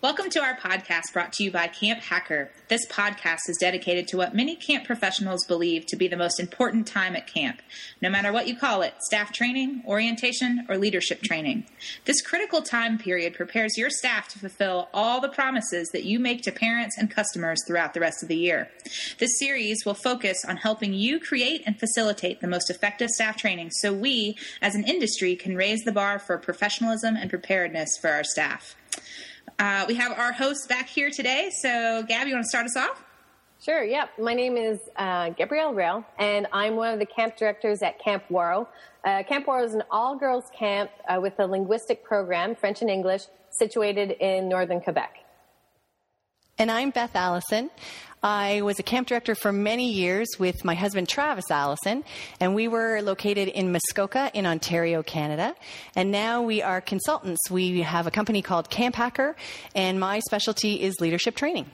Welcome to our podcast brought to you by Camp Hacker. This podcast is dedicated to what many camp professionals believe to be the most important time at camp, no matter what you call it staff training, orientation, or leadership training. This critical time period prepares your staff to fulfill all the promises that you make to parents and customers throughout the rest of the year. This series will focus on helping you create and facilitate the most effective staff training so we, as an industry, can raise the bar for professionalism and preparedness for our staff. Uh, we have our hosts back here today. So, Gab, you want to start us off? Sure, yep. My name is uh, Gabrielle Rail, and I'm one of the camp directors at Camp Ouareau. Uh, camp Ouareau is an all girls camp uh, with a linguistic program, French and English, situated in northern Quebec. And I'm Beth Allison. I was a camp director for many years with my husband Travis Allison, and we were located in Muskoka in Ontario, Canada. And now we are consultants. We have a company called Camp Hacker, and my specialty is leadership training.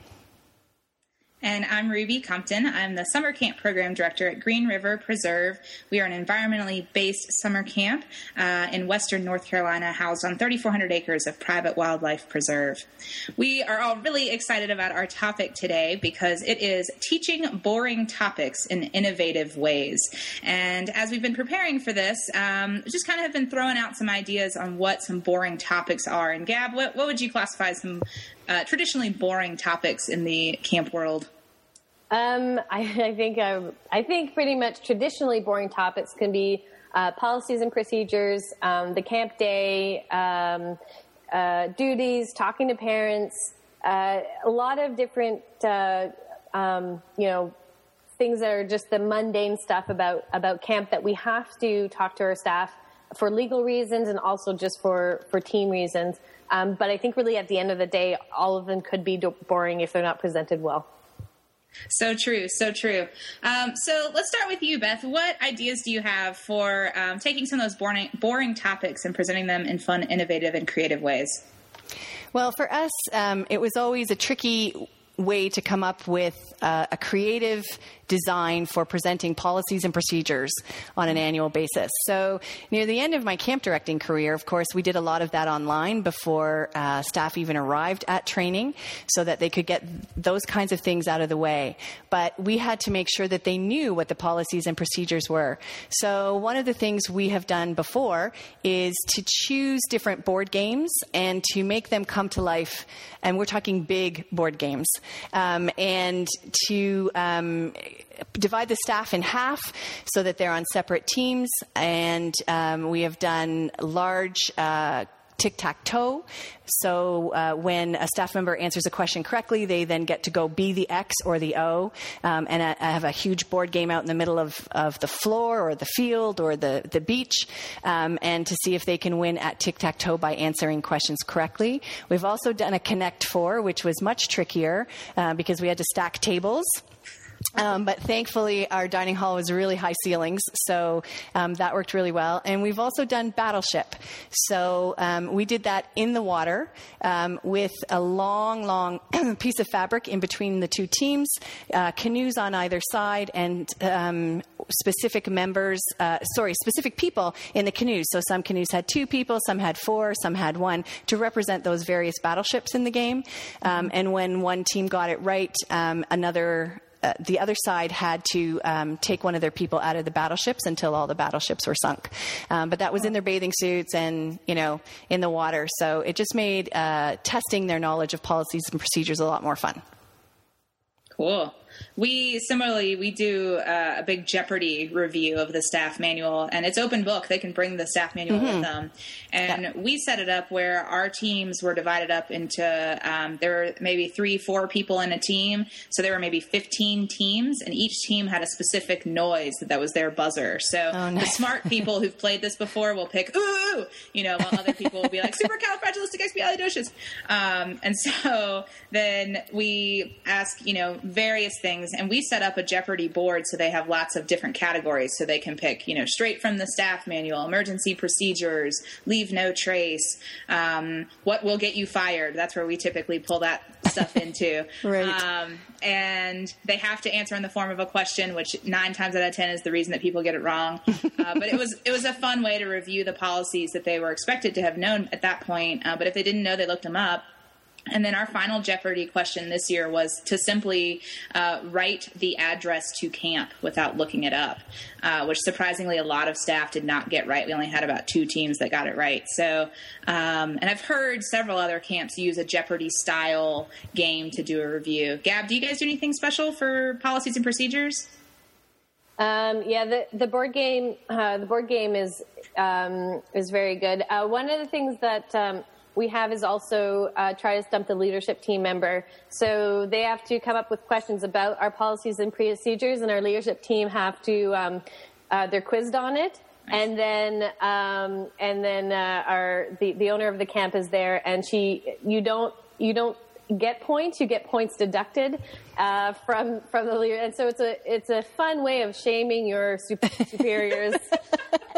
And I'm Ruby Compton. I'm the summer camp program director at Green River Preserve. We are an environmentally based summer camp uh, in western North Carolina, housed on 3,400 acres of private wildlife preserve. We are all really excited about our topic today because it is teaching boring topics in innovative ways. And as we've been preparing for this, um, just kind of have been throwing out some ideas on what some boring topics are. And Gab, what, what would you classify as some uh, traditionally boring topics in the camp world? Um, I, I, think uh, I think pretty much traditionally boring topics can be uh, policies and procedures, um, the camp day, um, uh, duties, talking to parents, uh, a lot of different uh, um, you know things that are just the mundane stuff about about camp that we have to talk to our staff for legal reasons and also just for for team reasons. Um, but I think really at the end of the day, all of them could be boring if they're not presented well. So true, so true. Um, so let's start with you, Beth. What ideas do you have for um, taking some of those boring, boring topics and presenting them in fun, innovative, and creative ways? Well, for us, um, it was always a tricky way to come up with uh, a creative design for presenting policies and procedures on an annual basis. So, near the end of my camp directing career, of course, we did a lot of that online before uh, staff even arrived at training so that they could get those kinds of things out of the way. But we had to make sure that they knew what the policies and procedures were. So, one of the things we have done before is to choose different board games and to make them come to life. And we're talking big board games. Um, and to um, divide the staff in half so that they're on separate teams. And um, we have done large uh, tic tac toe. So uh, when a staff member answers a question correctly, they then get to go be the X or the O. Um, and I, I, have a huge board game out in the middle of, of the floor or the field or the, the beach, um, and to see if they can win at tic tac toe by answering questions correctly. We've also done a Connect Four, which was much trickier uh, because we had to stack tables. Um, but thankfully, our dining hall was really high ceilings, so um, that worked really well. And we've also done battleship. So um, we did that in the water um, with a long, long piece of fabric in between the two teams, uh, canoes on either side, and um, specific members, uh, sorry, specific people in the canoes. So some canoes had two people, some had four, some had one, to represent those various battleships in the game. Um, and when one team got it right, another uh, the other side had to um, take one of their people out of the battleships until all the battleships were sunk. Um, but that was in their bathing suits and you know in the water, so it just made uh, testing their knowledge of policies and procedures a lot more fun. Cool. We similarly we do uh, a big Jeopardy review of the staff manual, and it's open book. They can bring the staff manual mm-hmm. with them, and yeah. we set it up where our teams were divided up into um, there were maybe three, four people in a team, so there were maybe fifteen teams, and each team had a specific noise that was their buzzer. So oh, nice. the smart people who've played this before will pick ooh, you know, while other people will be like supercalifragilisticexpialidocious. Um, and so then we ask, you know, various things, and we set up a Jeopardy board so they have lots of different categories. So they can pick, you know, straight from the staff manual, emergency procedures, leave no trace, um, what will get you fired. That's where we typically pull that stuff into. right. Um, and they have to answer in the form of a question, which nine times out of ten is the reason that people get it wrong. Uh, but it was it was a fun way to review the policies that they were expected to have known at that point. Uh, but if they didn't know, they looked them up. And then our final Jeopardy question this year was to simply uh, write the address to camp without looking it up, uh, which surprisingly a lot of staff did not get right. We only had about two teams that got it right. So, um, and I've heard several other camps use a Jeopardy style game to do a review. Gab, do you guys do anything special for policies and procedures? Um, yeah, the, the board game uh, the board game is um, is very good. Uh, one of the things that um, we have is also uh, try to stump the leadership team member. So they have to come up with questions about our policies and procedures, and our leadership team have to um, uh, they're quizzed on it. Nice. And then, um, and then uh, our the, the owner of the camp is there, and she you don't you don't get points, you get points deducted uh, from from the leader, and so it's a it's a fun way of shaming your superiors.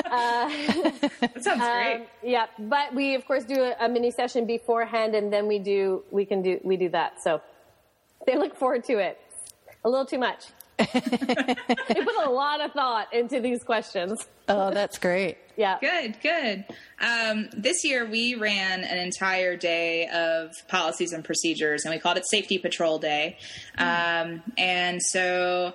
uh, that sounds great. Um, yeah, but we of course do a, a, mini session beforehand, and then we do we can do we do that. So they look forward to it. A little too much. they put a lot of thought into these questions. Oh, that's great. Yeah. Good, good. Um, this year we ran an entire day of policies and procedures, and we called it Safety Patrol Day. Mm. Um, and so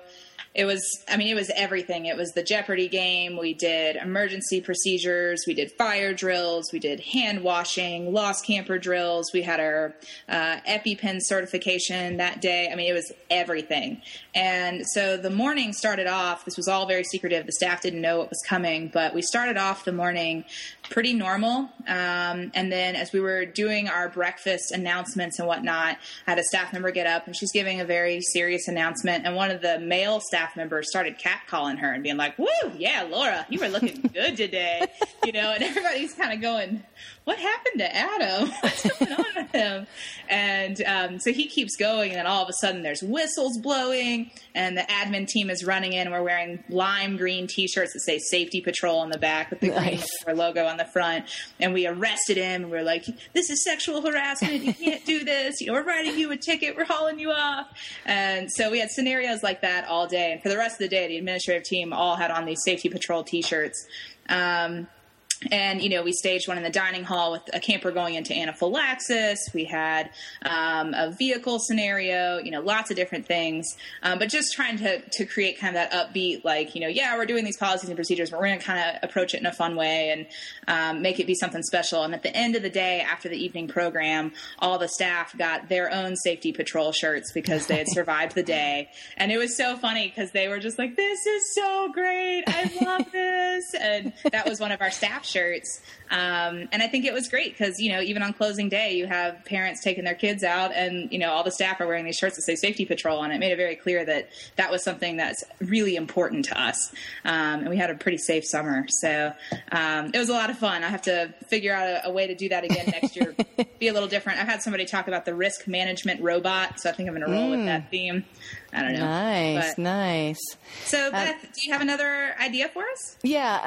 it was i mean it was everything. It was the jeopardy game. We did emergency procedures. We did fire drills. We did hand washing lost camper drills. We had our uh, epipen certification that day. I mean it was everything. And so the morning started off this was all very secretive. The staff didn't know what was coming but we started off the morning pretty normal. Um, and then as we were doing our breakfast announcements and whatnot i had a staff member get up and she's giving a very serious announcement. And one of the male staff staff members started catcalling her and being like, "Woo, yeah, Laura, you were looking good today," you know, and everybody's kind of going, "What happened to Adam? What's going on with him?" And um, so he keeps going, and then all of a sudden there's whistles blowing, and the admin team is running in. and We're wearing lime green T-shirts that say "Safety Patrol" on the back with the nice. green logo on the front, and we arrested him. And we're like, "This is sexual harassment. You can't do this. You know, we're writing you a ticket. We're hauling you off." And so we had scenarios like that all day and for the rest of the day, the administrative team all had on these safety patrol T-shirts. Um, and you know we staged one in the dining hall with a camper going into anaphylaxis. We had um, a vehicle scenario you know lots of different things. Um, but just trying to, to create kind of that upbeat like you know yeah we're doing these policies and procedures but we're going to kind of approach it in a fun way and um, make it be something special. And at the end of the day after the evening program all the staff got their own safety patrol shirts because they had survived the day. And it was so funny because they were just like this is so great. I love this. And that was one of our staff shirts. Um, and I think it was great because, you know, even on closing day, you have parents taking their kids out and, you know, all the staff are wearing these shirts that say safety patrol on it. made it very clear that that was something that's really important to us. Um, and we had a pretty safe summer. So um, it was a lot of fun. I have to figure out a, a way to do that again next year, be a little different. I've had somebody talk about the risk management robot. So I think I'm going to roll mm. with that theme. I don't know. Nice, but, nice. So, Beth, uh, do you have another idea for us? Yeah.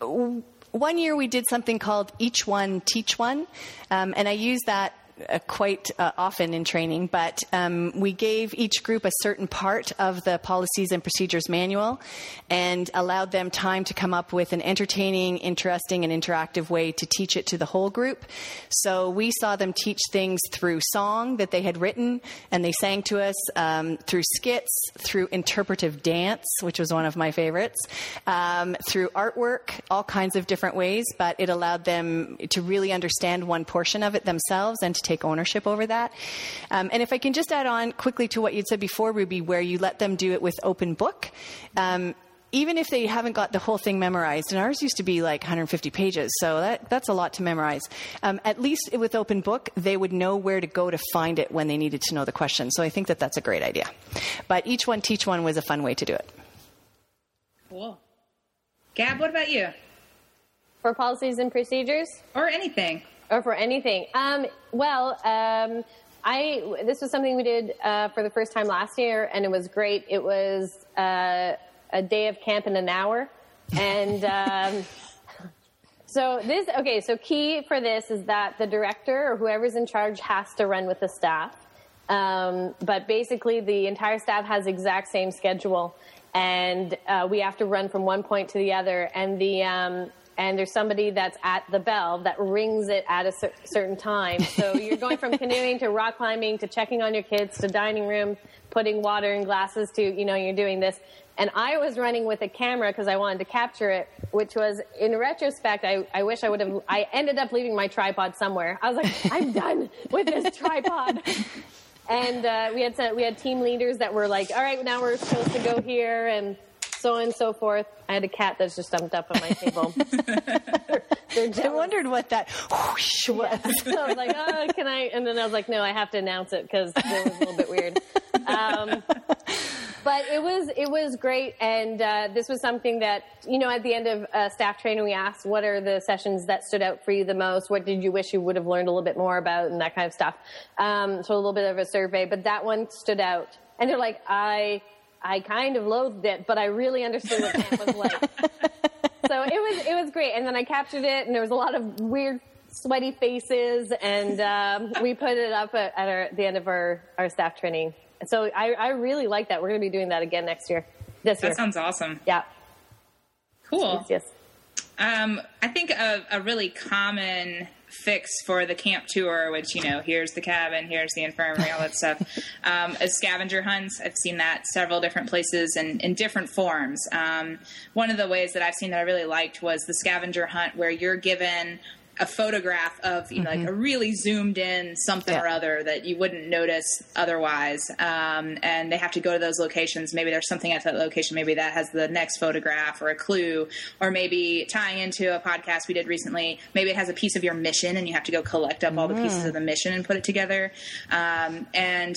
Um, one year we did something called Each One Teach One, um, and I use that quite uh, often in training, but um, we gave each group a certain part of the policies and procedures manual and allowed them time to come up with an entertaining, interesting, and interactive way to teach it to the whole group. So we saw them teach things through song that they had written and they sang to us, um, through skits, through interpretive dance, which was one of my favorites, um, through artwork, all kinds of different ways, but it allowed them to really understand one portion of it themselves and to take ownership over that. Um, and if I can just add on quickly to what you'd said before, Ruby, where you let them do it with open book. Um, even if they haven't got the whole thing memorized, and ours used to be like 150 pages, so that, that's a lot to memorize. Um, at least with open book, they would know where to go to find it when they needed to know the question. So I think that that's a great idea. But each one teach one was a fun way to do it. Cool. Gab, what about you? For policies and procedures? Or anything or for anything. Um, well, um, I this was something we did uh, for the first time last year, and it was great. It was uh, a day of camp in an hour, and um, so this okay. So key for this is that the director or whoever's in charge has to run with the staff, um, but basically the entire staff has exact same schedule, and uh, we have to run from one point to the other, and the um, and there's somebody that's at the bell that rings it at a cer- certain time. So you're going from canoeing to rock climbing to checking on your kids to dining room, putting water in glasses to, you know, you're doing this. And I was running with a camera because I wanted to capture it, which was, in retrospect, I, I wish I would have, I ended up leaving my tripod somewhere. I was like, I'm done with this tripod. And uh, we had some, we had team leaders that were like, all right, now we're supposed to go here and so on and so forth. I had a cat that's just dumped up on my table. I wondered what that whoosh was. so I was like, oh, can I? And then I was like, no, I have to announce it because it was a little bit weird. Um, but it was it was great, and uh, this was something that you know at the end of uh, staff training, we asked what are the sessions that stood out for you the most. What did you wish you would have learned a little bit more about, and that kind of stuff. Um, so a little bit of a survey, but that one stood out, and they're like, I I kind of loathed it, but I really understood what camp was like. so it was it was great, and then I captured it, and there was a lot of weird sweaty faces, and um, we put it up at, at our, the end of our, our staff training. So I, I really like that. We're going to be doing that again next year. This That year. sounds awesome. yeah. Cool. Yes. Um, I think a, a really common fix for the camp tour, which you know, here's the cabin, here's the infirmary, all that stuff, um, scavenger hunts. I've seen that several different places and in different forms. Um, one of the ways that I've seen that I really liked was the scavenger hunt, where you're given a photograph of you know like a really zoomed in something Yeah. or other that you wouldn't notice otherwise. Um, and they have to go to those locations. Maybe there's something at that location. Maybe that has the next photograph or a clue. Or maybe tying into a podcast we did recently. Maybe it has a piece of your mission and you have to go collect up all the pieces of the mission and put it together. Um, and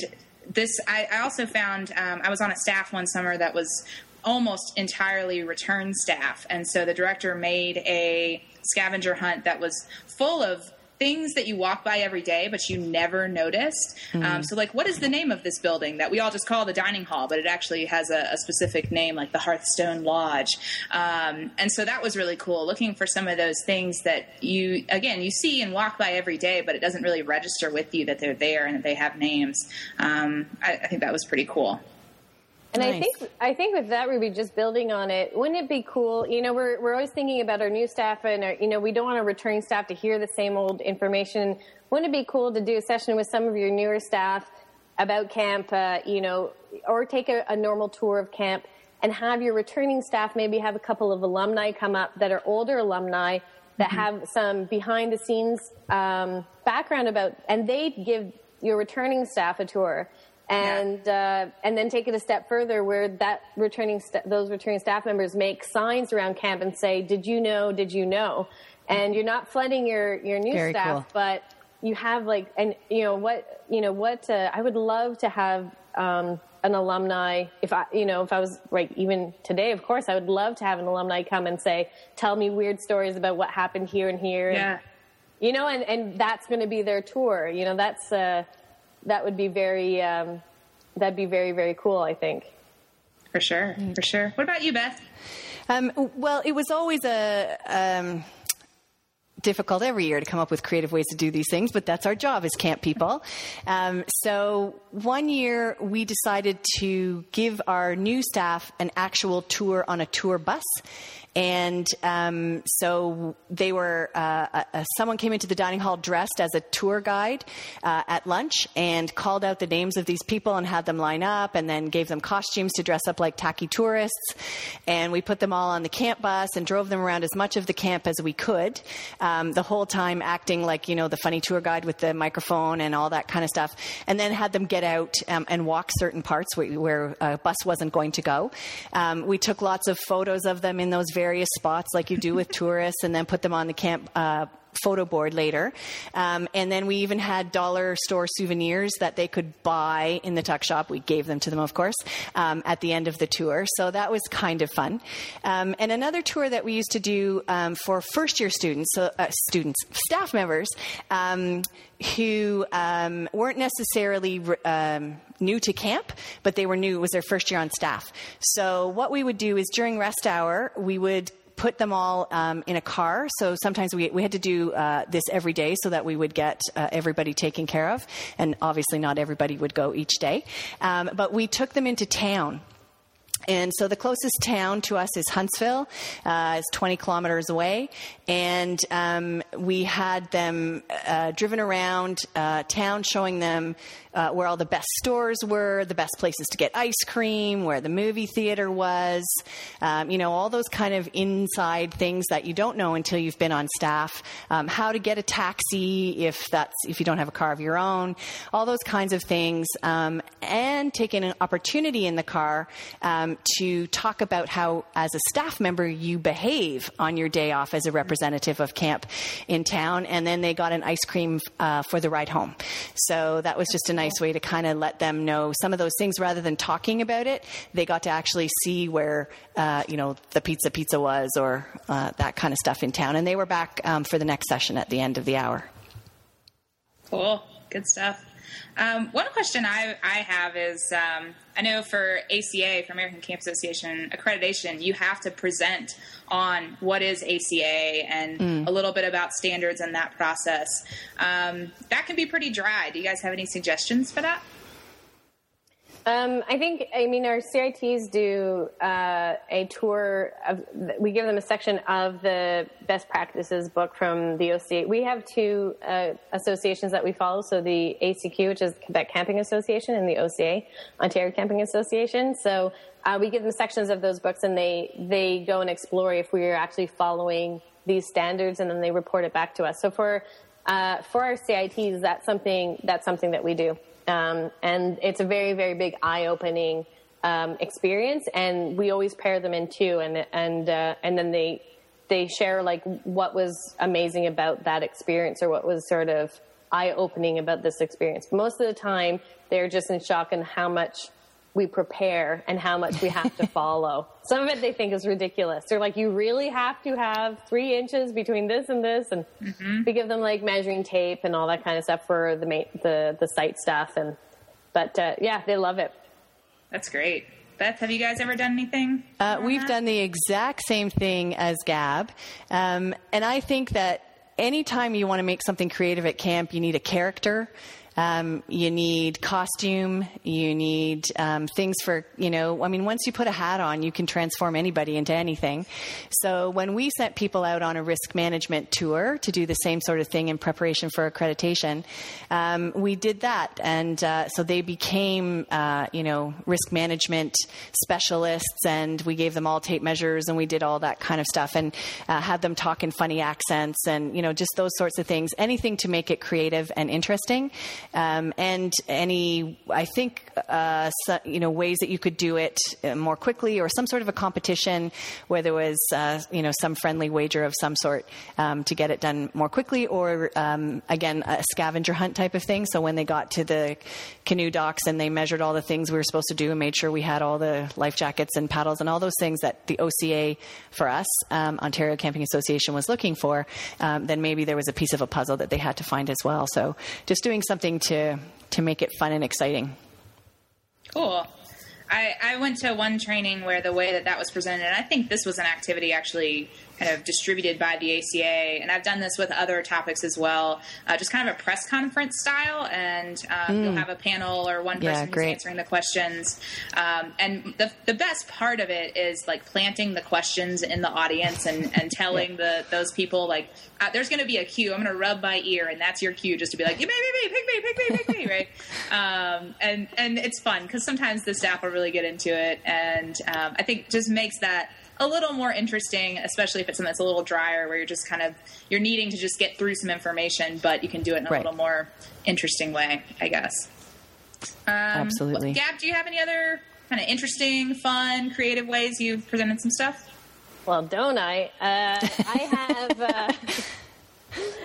this I, I also found um, i was on a staff one summer that was almost entirely return staff. And so the director made a scavenger hunt that was full of things that you walk by every day but you never noticed. Um, so like what is the name of this building that we all just call the dining hall but it actually has a, a specific name like the hearthstone lodge? Um, and so that was really cool looking for some of those things that you again you see and walk by every day but it doesn't really register with you that they're there and that they have names. Um, I, I think that was pretty cool And I think I think with that, Ruby, just building on it, wouldn't it be cool? You know, we're we're always thinking about our new staff, and our, you know, we don't want our returning staff to hear the same old information. Wouldn't it be cool to do a session with some of your newer staff about camp? Uh, you know, or take a, a normal tour of camp and have your returning staff maybe have a couple of alumni come up that are older alumni that have some behind the scenes um, background about, and they give your returning staff a tour and uh, and then take it a step further where that returning sta- those returning staff members make signs around camp and say did you know? Did you know? And you're not flooding your your new Very staff cool. but you have like and you know what you know what uh, I would love to have um, an alumni if I you know if I was like even today of course I would love to have an alumni come and say tell me weird stories about what happened here and here. And, yeah. You know and and that's going to be their tour. You know that's uh that would be very um that'd be very very cool i think for sure for sure what about you beth Um, well, it was always a um, difficult every year to come up with creative ways to do these things, but that's our job as camp people. Um, so one year we decided to give our new staff an actual tour on a tour bus. And um, so they were. Uh, uh, uh, someone came into the dining hall dressed as a tour guide uh, at lunch and called out the names of these people and had them line up, and then gave them costumes to dress up like tacky tourists. And we put them all on the camp bus and drove them around as much of the camp as we could. Um, the whole time acting like you know the funny tour guide with the microphone and all that kind of stuff, and then had them get out um, and walk certain parts where, where a bus wasn't going to go. Um, we took lots of photos of them in those various spots, like you do with tourists, and then put them on the camp. Uh, photo board later. Um, and then we even had dollar store souvenirs that they could buy in the tuck shop. We gave them to them, of course, um, at the end of the tour. So that was kind of fun. Um, and another tour that we used to do um, for first year students, so uh, students, staff members um, who um, weren't necessarily new to camp, but they were new. It was their first year on staff. So what we would do is during rest hour, we would put them all um, in a car. So sometimes we, we had to do uh, this every day so that we would get uh, everybody taken care of. And obviously, not everybody would go each day. Um, but we took them into town. And so the closest town to us is Huntsville. Uh, it's 20 kilometers away. And um, we had them uh, driven around uh, town showing them uh, where all the best stores were, the best places to get ice cream, where the movie theater was, um, you know, all those kind of inside things that you don't know until you've been on staff. Um, how to get a taxi if that's if you don't have a car of your own, all those kinds of things, um, and taking an opportunity in the car um, to talk about how, as a staff member, you behave on your day off as a representative of camp in town, and then they got an ice cream uh, for the ride home. So that was just a nice way to kind of let them know some of those things rather than talking about it. They got to actually see where, uh, you know, the pizza pizza was or uh, that kind of stuff in town. And they were back um, for the next session at the end of the hour. Cool. Good stuff. Um, one question I, I have is um, I know for ACA, for American Camp Association accreditation, you have to present on what is ACA and mm. a little bit about standards and that process. Um, that can be pretty dry. Do you guys have any suggestions for that? Um, I think, I mean, our CITs do uh, a tour of, we give them a section of the best practices book from the OCA. We have two uh, associations that we follow. So the ACQ, which is Quebec Camping Association, and the OCA, Ontario Camping Association. So uh, we give them sections of those books and they, they go and explore if we are actually following these standards and then they report it back to us. So for, uh, for our CITs, that's something, that's something that we do. Um, and it's a very, very big eye opening um, experience. And we always pair them in two, and and uh, and then they they share like what was amazing about that experience or what was sort of eye opening about this experience. Most of the time, they're just in shock and how much we prepare and how much we have to follow. Some of it they think is ridiculous. They're like, you really have to have three inches between this and this, and mm-hmm. we give them like measuring tape and all that kind of stuff for the the the site stuff. And but uh, yeah, they love it. That's great. Beth, have you guys ever done anything? Uh, we've that? done the exact same thing as Gab, um, and I think that anytime you want to make something creative at camp, you need a character. Um, you need costume. You need um, things for, you know, I mean, once you put a hat on, you can transform anybody into anything. So when we sent people out on a risk management tour to do the same sort of thing in preparation for accreditation, um, we did that. And uh, so they became, uh, you know, risk management specialists, and we gave them all tape measures and we did all that kind of stuff and uh, had them talk in funny accents and, you know, just those sorts of things. Anything to make it creative and interesting um, and any, I think, uh, so, you know, ways that you could do it uh, more quickly, or some sort of a competition where there was, uh, you know, some friendly wager of some sort um, to get it done more quickly, or um, again, a scavenger hunt type of thing. So when they got to the canoe docks and they measured all the things we were supposed to do and made sure we had all the life jackets and paddles and all those things that the OCA for us, um, Ontario Camping Association, was looking for, um, then maybe there was a piece of a puzzle that they had to find as well. So just doing something to to make it fun and exciting. Cool. I, I went to one training where the way that that was presented, and I think this was an activity actually kind of distributed by the ACA. And I've done this with other topics as well, uh, just kind of a press conference style. And um, mm. you'll have a panel or one person yeah, who's answering the questions. Um, and the, the best part of it is like planting the questions in the audience and, and telling yeah. the those people like, uh, there's going to be a cue. I'm going to rub my ear, and that's your cue, just to be like, you me, me, pick me, pick me, pick me, right? Um, and and it's fun because sometimes the staff will really get into it, and um, I think just makes that a little more interesting, especially if it's something that's a little drier, where you're just kind of you're needing to just get through some information, but you can do it in a right. little more interesting way, I guess. Um, Absolutely. Gab, do you have any other kind of interesting, fun, creative ways you've presented some stuff? Well, don't I? Uh, I have. Uh,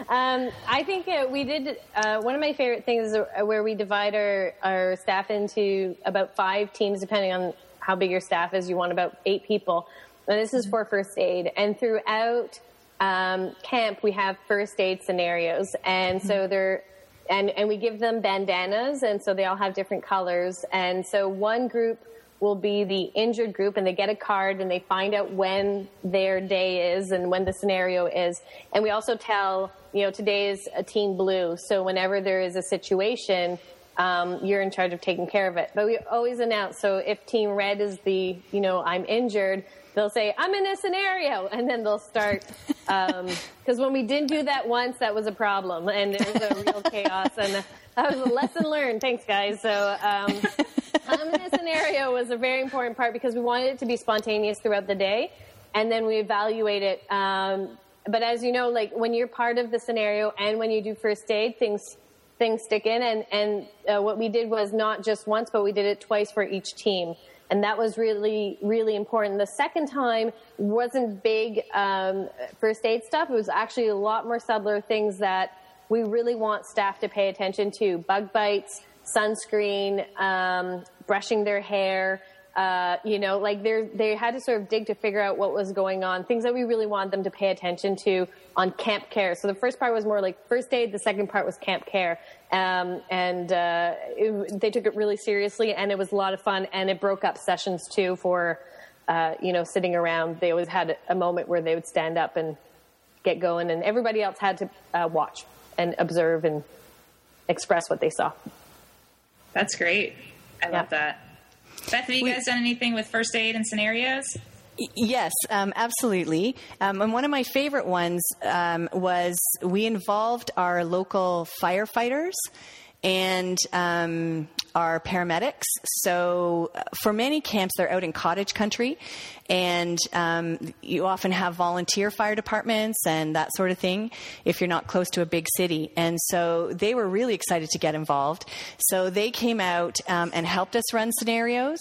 um, I think uh, we did uh, one of my favorite things is uh, where we divide our, our staff into about five teams, depending on how big your staff is. You want about eight people. And this is for first aid. And throughout um, camp, we have first aid scenarios. And so they're and, and we give them bandanas, and so they all have different colors. And so one group will be the injured group, and they get a card and they find out when their day is and when the scenario is. And we also tell, you know, today is a team blue, so whenever there is a situation, um, you're in charge of taking care of it. But we always announce, so if team red is the, you know, I'm injured, they'll say, I'm in a scenario. And then they'll start, because um, when we didn't do that once, that was a problem. And it was a real chaos. And that was a lesson learned. Thanks, guys. So, um, I'm in a scenario was a very important part because we wanted it to be spontaneous throughout the day. And then we evaluate it. Um, but as you know, like when you're part of the scenario and when you do first aid, things things stick in. And and uh, what we did was not just once, but we did it twice for each team and that was really really important. The second time wasn't big um, first aid stuff. It was actually a lot more subtler things that we really want staff to pay attention to: bug bites, sunscreen, um, brushing their hair. Uh, you know, like they they had to sort of dig to figure out what was going on, things that we really wanted them to pay attention to on camp care. So the first part was more like first aid, the second part was camp care, um, and uh, it, they took it really seriously, and it was a lot of fun, and it broke up sessions too for uh, you know sitting around. They always had a moment where they would stand up and get going, and everybody else had to uh, watch and observe and express what they saw. That's great. I yeah. love that. Beth, have you guys done anything with first aid and scenarios? Yes, um, absolutely. Um, and one of my favorite ones um, was we involved our local firefighters and um, our paramedics. So uh, for many camps, they're out in cottage country, and um, you often have volunteer fire departments and that sort of thing if you're not close to a big city. And so they were really excited to get involved. So they came out um, and helped us run scenarios.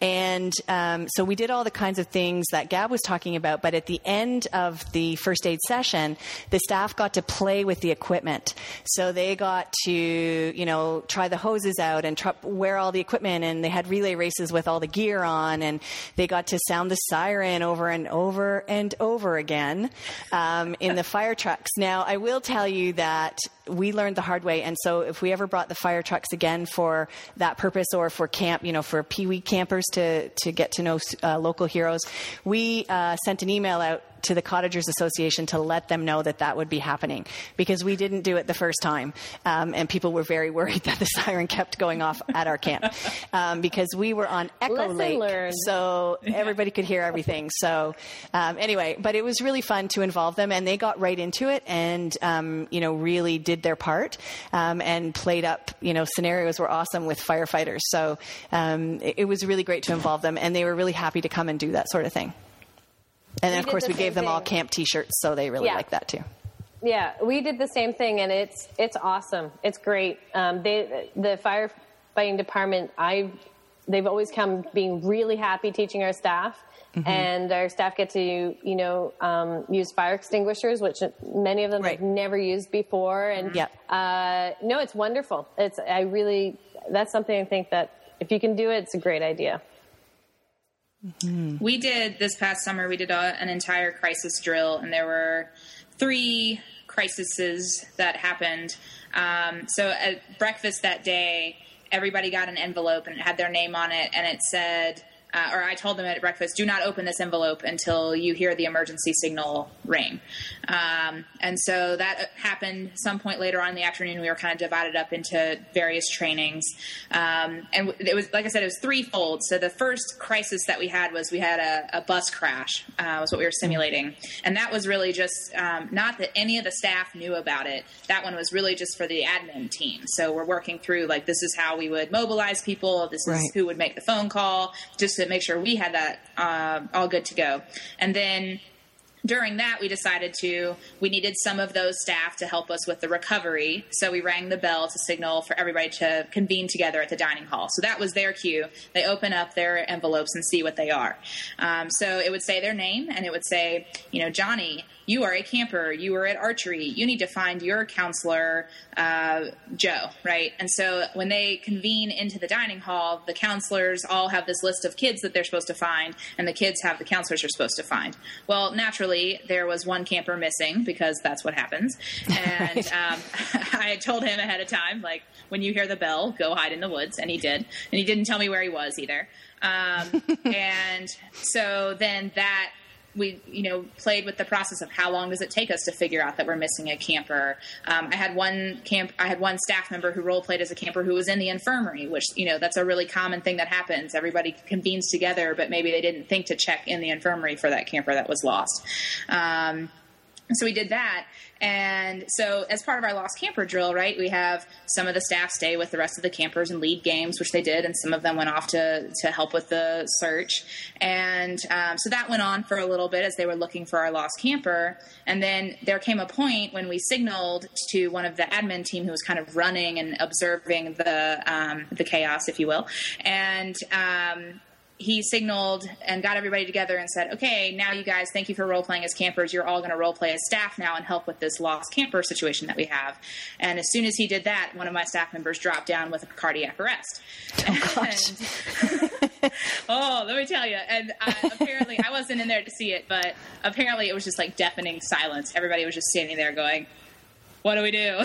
And um, so we did all the kinds of things that Gab was talking about. But at the end of the first aid session, the staff got to play with the equipment. So they got to, you know, try the hoses out and try, wear all the equipment. And they had relay races with all the gear on. And they got to sound the siren over and over and over again um, in the fire trucks. Now, I will tell you that we learned the hard way, and so if we ever brought the fire trucks again for that purpose or for camp, you know, for Pee Wee campers to to get to know uh, local heroes, we uh, sent an email out to the Cottagers Association to let them know that that would be happening because we didn't do it the first time. Um, and people were very worried that the siren kept going off at our camp um, because we were on Echo Lesson Lake. Learned. So everybody could hear everything. So um, anyway, but it was really fun to involve them and they got right into it and, um, you know, really did their part um, and played up, you know, scenarios were awesome with firefighters. So um, it, it was really great to involve them and they were really happy to come and do that sort of thing. And then, of course, the we gave them thing. all camp T-shirts, so they really yeah. like that too. Yeah, we did the same thing, and it's it's awesome. It's great. Um, they the firefighting department, I they've always come being really happy teaching our staff. Mm-hmm. And our staff get to, you know, um, use fire extinguishers, which many of them right. have never used before. And yep. uh, no, it's wonderful. It's I really that's something I think that if you can do it, it's a great idea. Mm-hmm. We did this past summer. We did a, an entire crisis drill, and there were three crises that happened. Um, so at breakfast that day, everybody got an envelope, and it had their name on it, and it said uh, or I told them at breakfast, do not open this envelope until you hear the emergency signal ring. Um, and so that happened some point later on in the afternoon. We were kind of divided up into various trainings. Um, and it was, like I said, it was threefold. So the first crisis that we had was we had a, a bus crash, uh, was what we were simulating. And that was really just um, not that any of the staff knew about it. That one was really just for the admin team. So we're working through, like, this is how we would mobilize people, this is right. who would make the phone call, just to make sure we had that uh, all good to go. And then during that, we decided to, we needed some of those staff to help us with the recovery. So we rang the bell to signal for everybody to convene together at the dining hall. So that was their cue. They open up their envelopes and see what they are. Um, so it would say their name and it would say, you know, Johnny, you are a camper, you are at archery, you need to find your counselor, uh, Joe, right? And so when they convene into the dining hall, the counselors all have this list of kids that they're supposed to find, and the kids have the counselors are supposed to find. Well, naturally, there was one camper missing because that's what happens. And um, I told him ahead of time, like, when you hear the bell, go hide in the woods. And he did. And he didn't tell me where he was either. Um, and so then that we you know played with the process of how long does it take us to figure out that we're missing a camper. Um, i had one camp i had one staff member who role played as a camper who was in the infirmary which you know that's a really common thing that happens. Everybody convenes together but maybe they didn't think to check in the infirmary for that camper that was lost. Um, so we did that and so, as part of our Lost Camper drill, right, we have some of the staff stay with the rest of the campers and lead games, which they did, and some of them went off to, to help with the search. And um, so that went on for a little bit as they were looking for our lost camper. And then there came a point when we signaled to one of the admin team who was kind of running and observing the um, the chaos, if you will, and um, he signaled and got everybody together and said, "Okay, now you guys, thank you for role playing as campers. You're all going to role play as staff now and help with this lost camper situation that we have." And as soon as he did that, one of my staff members dropped down with a cardiac arrest. Oh And, oh, let me tell you. And uh, apparently, I wasn't in there to see it, but apparently, it was just like deafening silence. Everybody was just standing there going what do we do?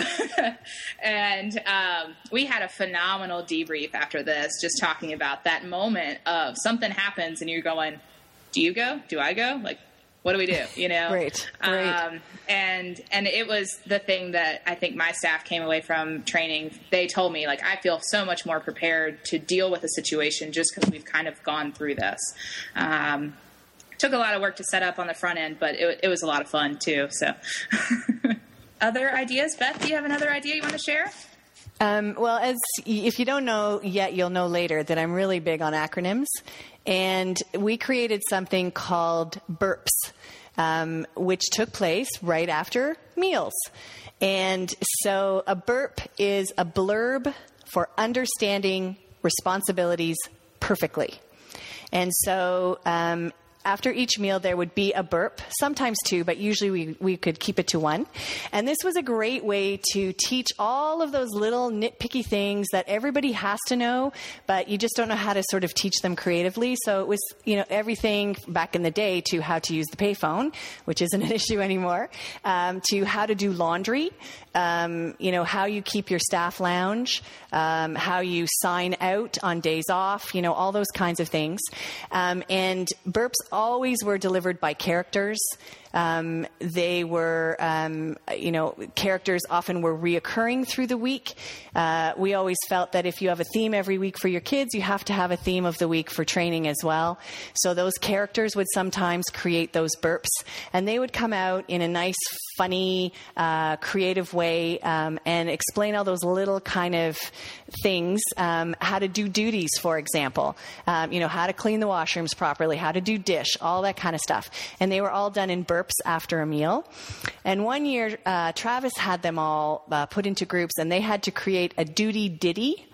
and um, we had a phenomenal debrief after this, just talking about that moment of something happens and you're going, do you go? Do I go? Like, what do we do? You know, Great, great. Um, and and it was the thing that I think my staff came away from training. They told me like I feel so much more prepared to deal with a situation just because we've kind of gone through this. Um, took a lot of work to set up on the front end, but it, it was a lot of fun too. So. Other ideas, Beth? Do you have another idea you want to share? Um, well, as if you don't know yet, you'll know later that I'm really big on acronyms, and we created something called burps, um, which took place right after meals. And so, a burp is a blurb for understanding responsibilities perfectly. And so, um, after each meal, there would be a burp, sometimes two, but usually we, we could keep it to one. And this was a great way to teach all of those little nitpicky things that everybody has to know, but you just don't know how to sort of teach them creatively. So it was, you know, everything back in the day to how to use the payphone, which isn't an issue anymore, um, to how to do laundry, um, you know, how you keep your staff lounge, um, how you sign out on days off, you know, all those kinds of things. Um, and burps always were delivered by characters. Um, they were, um, you know, characters often were reoccurring through the week. Uh, we always felt that if you have a theme every week for your kids, you have to have a theme of the week for training as well. So those characters would sometimes create those burps, and they would come out in a nice, funny, uh, creative way um, and explain all those little kind of things. Um, how to do duties, for example. Um, you know, how to clean the washrooms properly, how to do dish, all that kind of stuff. And they were all done in burps after a meal. And one year, uh, Travis had them all uh, put into groups, and they had to create a duty ditty.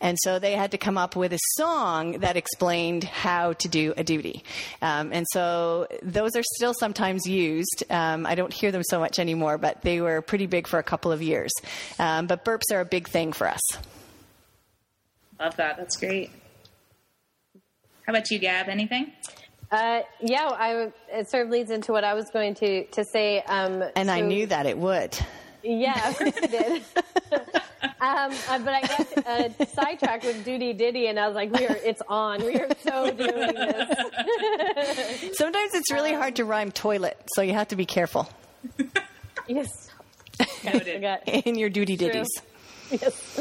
And so they had to come up with a song that explained how to do a duty. Um, and so those are still sometimes used. Um, I don't hear them so much anymore, but they were pretty big for a couple of years. Um, but burps are a big thing for us. Love that. That's great. How about you, Gab? Anything? Uh, yeah, I, it sort of leads into what I was going to, to say. Um, And I knew that it would. Yeah, of course you did. um, uh, but I got uh, sidetracked with Duty Ditty, and I was like, "We are, it's on. We are so doing this." Sometimes it's really hard to rhyme toilet, so you have to be careful yes, I Noted. in your duty True. ditties. yes.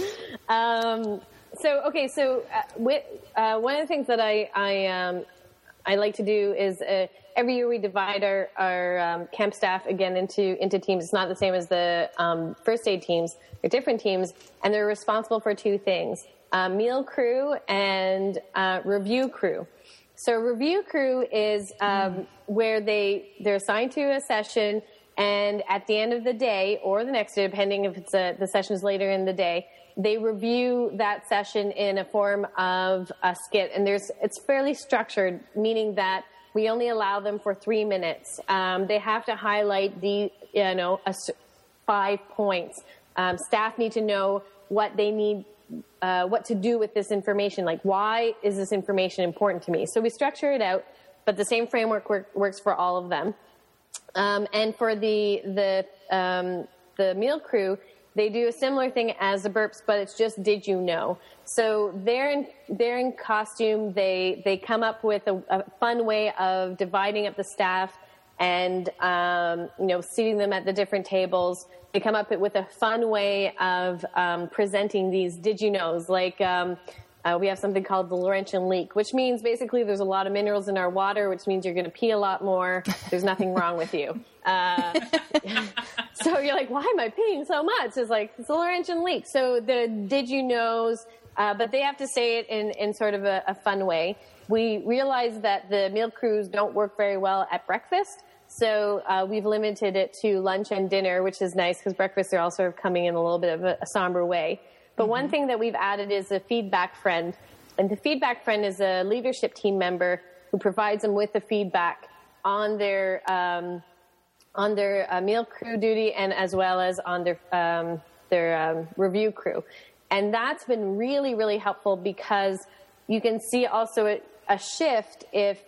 Um, so okay, so uh, with, uh, one of the things that I I, um, I like to do is uh, every year we divide our our um, camp staff again into into teams. It's not the same as the um, first aid teams; they're different teams, and they're responsible for two things: uh, meal crew and uh, review crew. So review crew is um, where they they're assigned to a session, and at the end of the day or the next day, depending if it's a, the session is later in the day, they review that session in a form of a skit, and there's it's fairly structured, meaning that we only allow them for three minutes. Um, they have to highlight the you know a, five points. Um, staff need to know what they need uh, what to do with this information. Like, why is this information important to me? So we structure it out, but the same framework work, works for all of them. Um, and for the the um, the meal crew, they do a similar thing as the burps, but it's just did you know? So they're in they're in costume. They they come up with a, a fun way of dividing up the staff and um, you know seating them at the different tables. They come up with a fun way of um, presenting these did you knows like. Um, uh, we have something called the Laurentian leak, which means basically there's a lot of minerals in our water, which means you're going to pee a lot more. There's nothing wrong with you. Uh, so you're like, why am I peeing so much? It's like, it's the Laurentian leak. So the did you knows, uh, but they have to say it in, in sort of a, a fun way. We realize that the meal crews don't work very well at breakfast. So uh, we've limited it to lunch and dinner, which is nice because breakfasts are all sort of coming in a little bit of a, a somber way. But mm-hmm. one thing that we've added is a feedback friend. And the feedback friend is a leadership team member who provides them with the feedback on their um, on their uh, meal crew duty and as well as on their um, their um, review crew. And that's been really really helpful because you can see also a, a shift if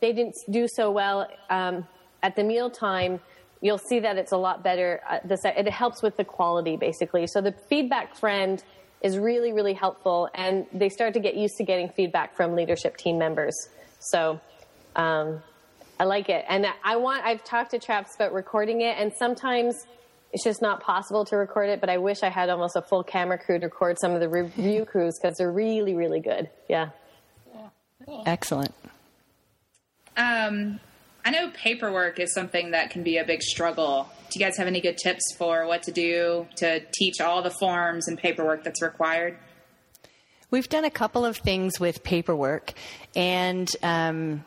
they didn't do so well um, at the mealtime, you'll see that it's a lot better. Uh, this, it helps with the quality, basically. So the feedback friend is really, really helpful, and they start to get used to getting feedback from leadership team members. So um, I like it, and I want. I've talked to Travis about recording it, and sometimes it's just not possible to record it. But I wish I had almost a full camera crew to record some of the review crews because they're really, really good. Yeah. Excellent. Um, I know paperwork is something that can be a big struggle. Do you guys have any good tips for what to do to teach all the forms and paperwork that's required? We've done a couple of things with paperwork, and um,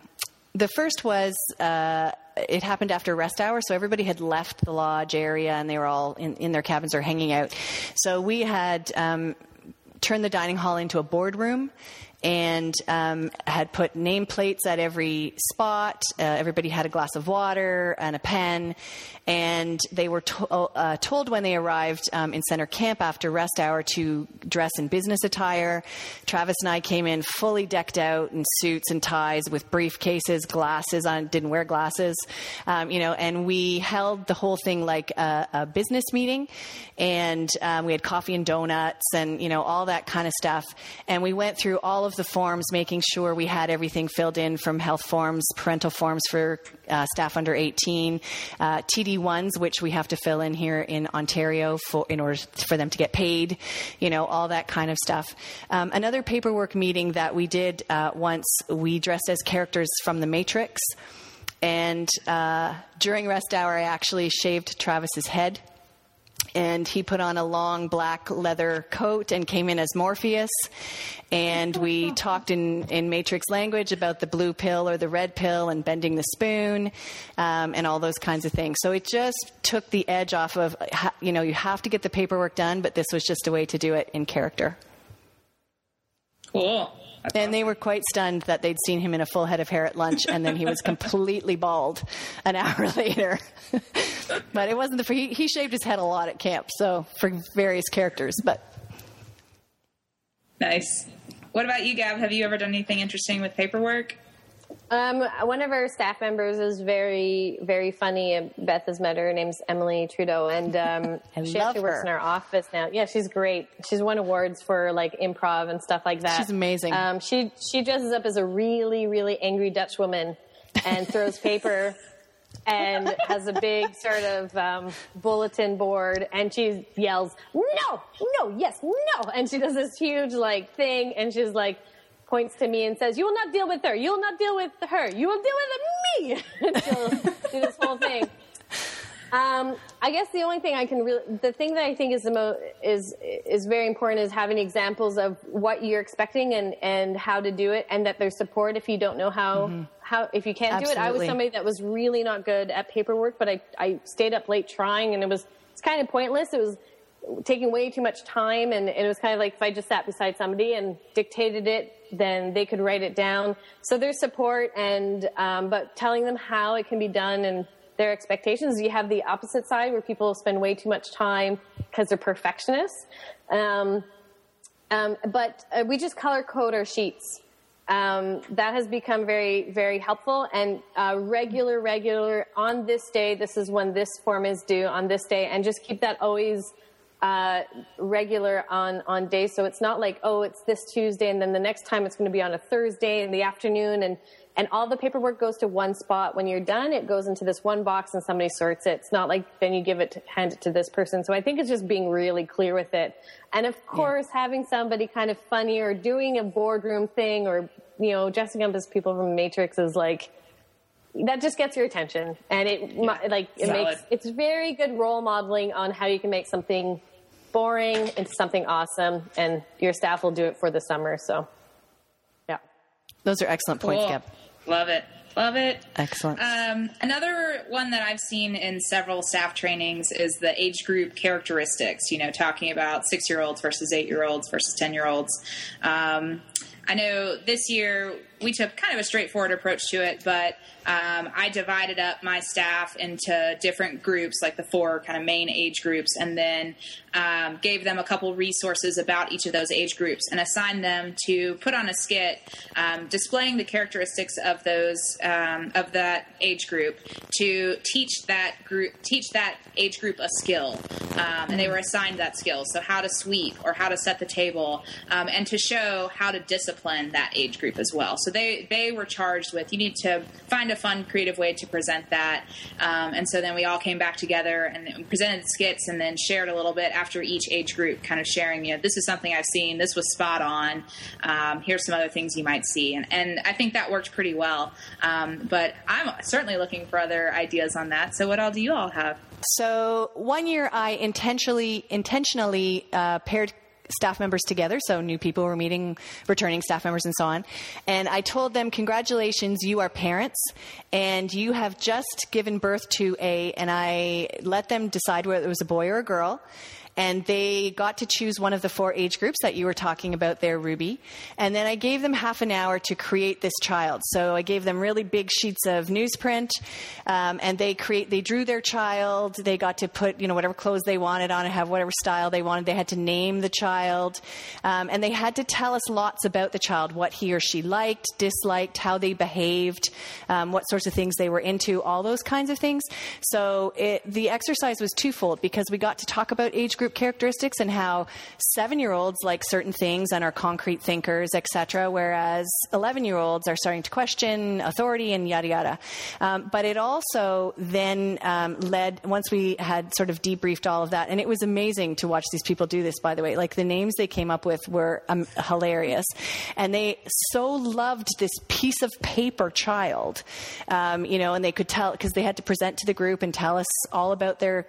the first was uh, it happened after rest hour, so everybody had left the lodge area and they were all in, in their cabins or hanging out. So we had um, turned the dining hall into a boardroom and um, had put nameplates at every spot. Uh, everybody had a glass of water and a pen, and they were to- uh, told when they arrived um, in center camp after rest hour to dress in business attire. Travis and I came in fully decked out in suits and ties with briefcases, glasses on, didn't wear glasses, um, you know, and we held the whole thing like a, a business meeting, and um, we had coffee and donuts and you know all that kind of stuff, and we went through all of of the forms, making sure we had everything filled in from health forms, parental forms for uh, staff under 18, uh, TD1s, which we have to fill in here in Ontario for, in order for them to get paid, you know, all that kind of stuff. Um, another paperwork meeting that we did uh, once, we dressed as characters from The Matrix. And uh, during rest hour, I actually shaved Travis's head and he put on a long black leather coat and came in as Morpheus. And we talked in, in Matrix language about the blue pill or the red pill and bending the spoon um, and all those kinds of things. So it just took the edge off of, you know, you have to get the paperwork done, but this was just a way to do it in character. Cool. And they were quite stunned that they'd seen him in a full head of hair at lunch, and then he was completely bald an hour later. but it wasn't the he, he shaved his head a lot at camp, so for various characters. But nice. What about you, Gab? Have you ever done anything interesting with paperwork? Um, one of our staff members is very, very funny. Beth has met her. Her name's Emily Trudeau, and um, she actually works in our office now. Yeah, she's great. She's won awards for like improv and stuff like that. She's amazing. Um, she she dresses up as a really, really angry Dutch woman and throws paper and has a big sort of um, bulletin board, and she yells, "No, no, yes, no!" And she does this huge like thing, and she's like points to me and says, "You will not deal with her. You will not deal with her. You will deal with me." She'll do this whole thing. Um, I guess the only thing I can really, the thing that I think is the most is is very important is having examples of what you're expecting and and how to do it, and that there's support if you don't know how mm-hmm. how if you can't Absolutely. do it. I was somebody that was really not good at paperwork, but I I stayed up late trying, and it was it's kind of pointless. It was taking way too much time, and, and it was kind of like if I just sat beside somebody and dictated it, then they could write it down. So there's support, and um, but telling them how it can be done and their expectations. You have the opposite side where people spend way too much time because they're perfectionists. Um, um, but uh, we just color code our sheets. Um, that has become very, very helpful and uh, regular, regular on this day. This is when this form is due on this day, and just keep that always uh, regular on on days. So it's not like oh, it's this Tuesday, and then the next time it's going to be on a Thursday in the afternoon, and and all the paperwork goes to one spot. When you're done, it goes into this one box and somebody sorts it. It's not like then you give it, to, hand it to this person. So I think it's just being really clear with it. And of course, yeah. having somebody kind of funny or doing a boardroom thing or, you know, dressing up as people from Matrix is like, that just gets your attention and it yeah. like it Solid. makes it's very good role modeling on how you can make something boring into something awesome and your staff will do it for the summer so yeah those are excellent points cool. Gab. Love it. Love it. Excellent. Um, another one that I've seen in several staff trainings is the age group characteristics, you know, talking about six year olds versus eight year olds versus 10 year olds. Um, I know this year we took kind of a straightforward approach to it, but um, I divided up my staff into different groups, like the four kind of main age groups, and then um, gave them a couple resources about each of those age groups and assigned them to put on a skit um, displaying the characteristics of those um, of that age group to teach that group teach that age group a skill, um, and they were assigned that skill. So how to sweep or how to set the table, um, and to show how to discipline that age group as well. So so they they were charged with you need to find a fun, creative way to present that. Um, and so then we all came back together and presented skits, and then shared a little bit after each age group, kind of sharing, you know, this is something I've seen. This was spot on. Um, here's some other things you might see, and and I think that worked pretty well. Um, but I'm certainly looking for other ideas on that. So what all do you all have? So one year I intentionally intentionally uh, paired staff members together. So new people were meeting returning staff members and so on. And I told them, congratulations, you are parents and you have just given birth to a, and I let them decide whether it was a boy or a girl and they got to choose one of the four age groups that you were talking about there, Ruby. And then I gave them half an hour to create this child. So I gave them really big sheets of newsprint, um, and they create they drew their child. They got to put you know whatever clothes they wanted on and have whatever style they wanted. They had to name the child, um, and they had to tell us lots about the child, what he or she liked, disliked, how they behaved, um, what sorts of things they were into, all those kinds of things. So it, the exercise was twofold because we got to talk about age group group characteristics and how seven year olds like certain things and are concrete thinkers, etc., whereas 11 year olds are starting to question authority and yada yada. Um, but it also then um, led, once we had sort of debriefed all of that, and it was amazing to watch these people do this, by the way. Like the names they came up with were um, hilarious. And they so loved this piece of paper child, um, you know, and they could tell, because they had to present to the group and tell us all about their